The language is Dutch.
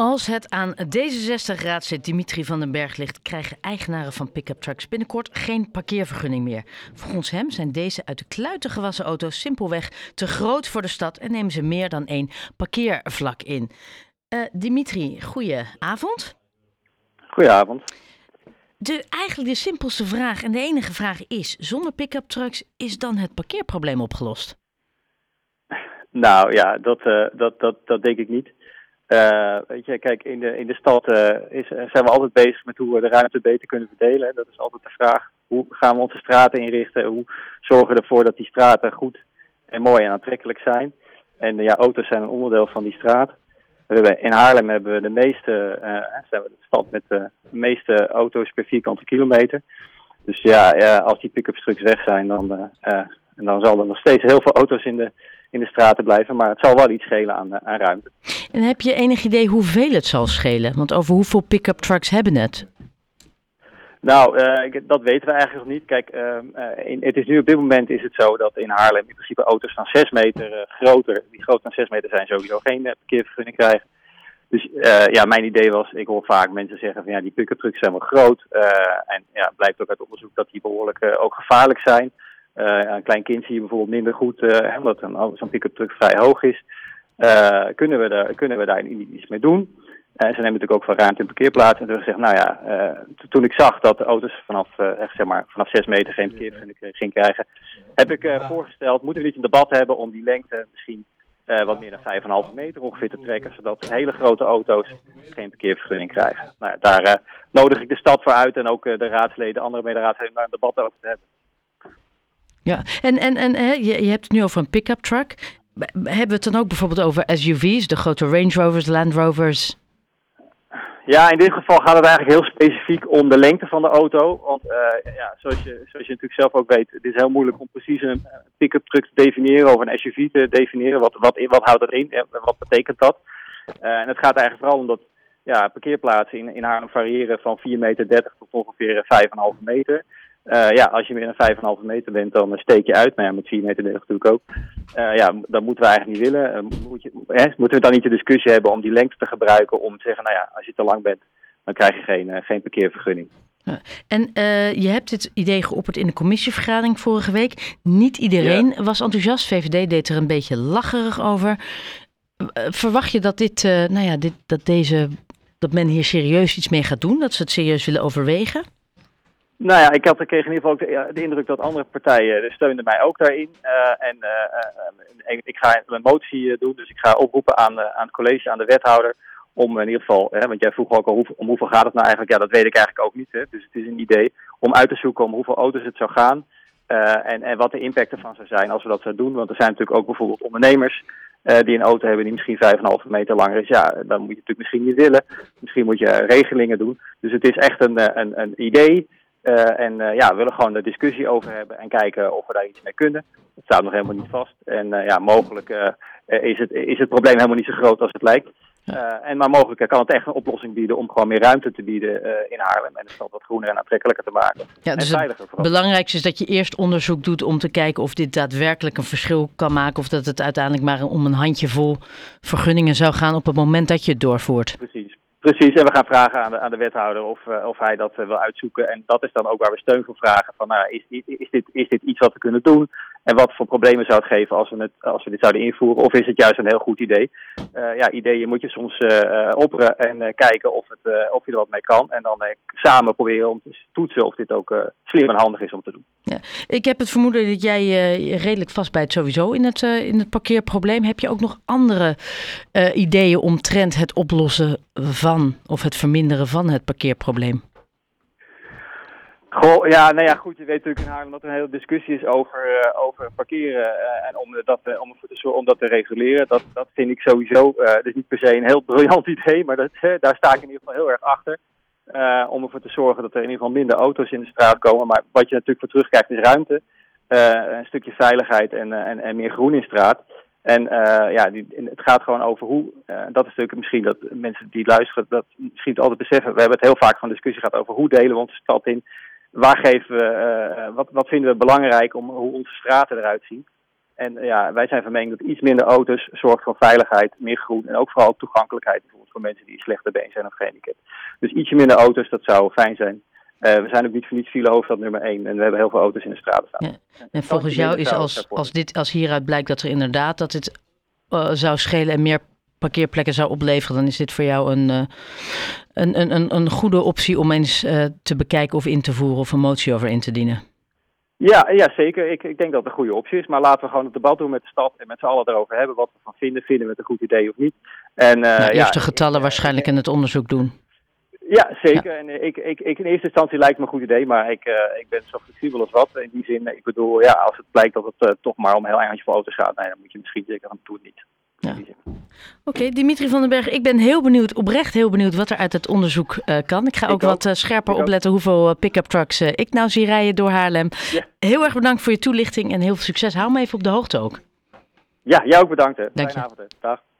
Als het aan D66-raadslid Dimitri van den Berg ligt, krijgen eigenaren van pick-up trucks binnenkort geen parkeervergunning meer. Volgens hem zijn deze uit de kluiten gewassen auto's simpelweg te groot voor de stad en nemen ze meer dan één parkeervlak in. Uh, Dimitri, goedenavond. Goedenavond. De, eigenlijk de simpelste vraag en de enige vraag is: zonder pick-up trucks is dan het parkeerprobleem opgelost? Nou ja, dat, uh, dat, dat, dat denk ik niet. Uh, weet je, kijk, in de, in de stad uh, is, zijn we altijd bezig met hoe we de ruimte beter kunnen verdelen. Dat is altijd de vraag. Hoe gaan we onze straten inrichten? Hoe zorgen we ervoor dat die straten goed en mooi en aantrekkelijk zijn? En ja, auto's zijn een onderdeel van die straat. In Haarlem hebben we de meeste, uh, zijn we de stad met de meeste auto's per vierkante kilometer. Dus ja, als die pick-up trucks weg zijn, dan, dan zal er nog steeds heel veel auto's in de, in de straten blijven. Maar het zal wel iets schelen aan, aan ruimte. En heb je enig idee hoeveel het zal schelen? Want over hoeveel pick-up trucks hebben het? Nou, uh, dat weten we eigenlijk nog niet. Kijk, uh, in, het is nu op dit moment is het zo dat in Haarlem in principe auto's van 6 meter uh, groter, die groter dan 6 meter zijn, sowieso geen parkeervergunning krijgen. Dus ja, mijn idee was, ik hoor vaak mensen zeggen van ja, die pick-up trucks zijn wel groot. en ja, blijkt ook uit onderzoek dat die behoorlijk ook gevaarlijk zijn. Een klein kind zie je bijvoorbeeld minder goed, omdat zo'n pick-up truck vrij hoog is. kunnen, we daar, kunnen we daar iets mee doen? En ze nemen natuurlijk ook van ruimte in parkeerplaatsen. En toen gezegd, nou ja, toen ik zag dat de auto's vanaf, uh, zeg maar, vanaf 6 meter geen parkeervergunning krijgen, heb ik voorgesteld, moeten we niet een debat hebben om die lengte misschien wat meer dan 5,5 meter ongeveer te trekken, zodat hele grote auto's geen parkeervergunning krijgen. Nou, daar nodig ik de stad voor uit en ook de raadsleden, andere mederaadsleden, daar een debat over te hebben. Ja, en, en, en je, je hebt het nu over een pick-up truck. Hebben we het dan ook bijvoorbeeld over SUV's, de grote Range Rovers, Land Rovers? Ja, in dit geval gaat het eigenlijk heel specifiek om de lengte van de auto. Want uh, ja, zoals, je, zoals je natuurlijk zelf ook weet, het is heel moeilijk om precies een pick-up truck te definiëren of een SUV te definiëren. Wat, wat, wat houdt dat in en wat betekent dat? Uh, en het gaat eigenlijk vooral om dat ja, parkeerplaatsen in, in Haarlem variëren van 4,30 meter tot ongeveer 5,5 meter. Uh, ja, als je meer dan 5,5 meter bent, dan steek je uit. Maar ja, met 4 meter natuurlijk ook. Uh, ja, dat moeten we eigenlijk niet willen. Uh, moet je, hè, moeten we dan niet de discussie hebben om die lengte te gebruiken om te zeggen, nou ja, als je te lang bent, dan krijg je geen, geen parkeervergunning. En je hebt dit idee geopperd in de commissievergadering vorige week. Niet iedereen ja. was enthousiast. VVD deed er een beetje lacherig over. verwacht je dat dit, nou ja, dit, dat deze, dat men hier serieus iets mee gaat doen? Dat ze het serieus willen overwegen? Nou ja, ik had, kreeg in ieder geval ook de, indruk dat andere partijen steunden mij ook daarin. Uh, en uh, ik ga een motie doen, dus ik ga oproepen aan, aan het college, aan de wethouder. Om in ieder geval, hè, want jij vroeg ook al hoe, om hoeveel gaat het nou eigenlijk? Ja, dat weet ik eigenlijk ook niet. Hè. Dus het is een idee om uit te zoeken om hoeveel auto's het zou gaan. en, en wat de impact ervan zou zijn als we dat zouden doen. Want er zijn natuurlijk ook bijvoorbeeld ondernemers die een auto hebben die misschien 5,5 meter langer is. Ja, dan moet je natuurlijk misschien niet willen. Misschien moet je regelingen doen. Dus het is echt een, een, een idee. Uh, en uh, ja, we willen gewoon de discussie over hebben en kijken of we daar iets mee kunnen. Het staat nog helemaal niet vast. En uh, ja, mogelijk is, het, is het probleem helemaal niet zo groot als het lijkt. en maar mogelijk kan het echt een oplossing bieden om gewoon meer ruimte te bieden in Haarlem. En het stad wat groener en aantrekkelijker te maken. Ja, dus en het belangrijkste is dat je eerst onderzoek doet om te kijken of dit daadwerkelijk een verschil kan maken. Of dat het uiteindelijk maar om een handjevol vergunningen zou gaan op het moment dat je het doorvoert. Precies. Precies, en we gaan vragen aan de, aan de wethouder of, uh, of hij dat uh, wil uitzoeken. En dat is dan ook waar we steun voor vragen. Van, nou, is, is, is, dit, is dit iets wat we kunnen doen? En wat voor problemen zou het geven als we, het, als we dit zouden invoeren? Of is het juist een heel goed idee? Uh, ja, ideeën moet je soms opperen en kijken of, het, of je er wat mee kan. En dan samen proberen om te toetsen of dit ook slim en handig is om te doen. Ja. Ik heb het vermoeden dat jij redelijk vastbijt sowieso in het, in het parkeerprobleem. Heb je ook nog andere ideeën omtrent het oplossen van of het verminderen van het parkeerprobleem? Ja, nou ja, goed. Je weet natuurlijk in Haarlem dat er een hele discussie is over, uh, over parkeren uh, en om dat, uh, om, te, om dat te reguleren. Dat, dat vind ik sowieso, het is niet per se een heel briljant idee, maar dat, daar sta ik in ieder geval heel erg achter. om ervoor te zorgen dat er in ieder geval minder auto's in de straat komen. Maar wat je natuurlijk voor terugkrijgt is ruimte, een stukje veiligheid en, en, en meer groen in straat. En ja, het gaat gewoon over hoe, uh, dat is natuurlijk misschien dat mensen die luisteren dat misschien altijd beseffen. We hebben het heel vaak van discussie gehad over hoe delen we onze stad in. Waar geven we, uh, wat, wat vinden we belangrijk om hoe onze straten eruit zien. En ja, wij zijn van mening dat iets minder auto's zorgt voor veiligheid, meer groen en ook vooral toegankelijkheid bijvoorbeeld voor mensen die slechter been zijn of gehandicapt. Dus ietsje minder auto's, dat zou fijn zijn. we zijn ook niet voor niets filehoofdstad nummer 1 en we hebben heel veel auto's in de straten staan. Ja. En volgens jou is als, als, dit, als hieruit blijkt dat er inderdaad dat dit zou schelen en meer parkeerplekken zou opleveren, dan is dit voor jou een, uh, een, een, een, goede optie om eens uh, te bekijken of in te voeren of een motie over in te dienen. Ja, ja zeker. Ik, ik denk dat het een goede optie is. Maar laten we gewoon het debat doen met de stad en met z'n allen erover hebben wat we van vinden. Vinden we het een goed idee of niet? En, uh, nou, eerst de getallen waarschijnlijk in het onderzoek doen. Ja, zeker. Ja. En ik, ik, ik, in eerste instantie lijkt me een goed idee, maar ik, uh, ik ben zo flexibel als wat. In die zin, ik bedoel, ja, als het blijkt dat het uh, toch maar om een heel eindje voor auto's gaat, nee, dan moet je misschien zeggen, dan doe het niet. Ja. Oké, okay, Dimitri van den Berg, ik ben heel benieuwd, oprecht heel benieuwd wat er uit het onderzoek uh, kan. Ik ga ook, ook. wat uh, scherper ik opletten ook. hoeveel uh, pick-up trucks ik nou zie rijden door Haarlem. Ja. Heel erg bedankt voor je toelichting en heel veel succes. Hou me even op de hoogte ook. Ja, jij ook bedankt. Hè. Dank Fijne avond. Dag.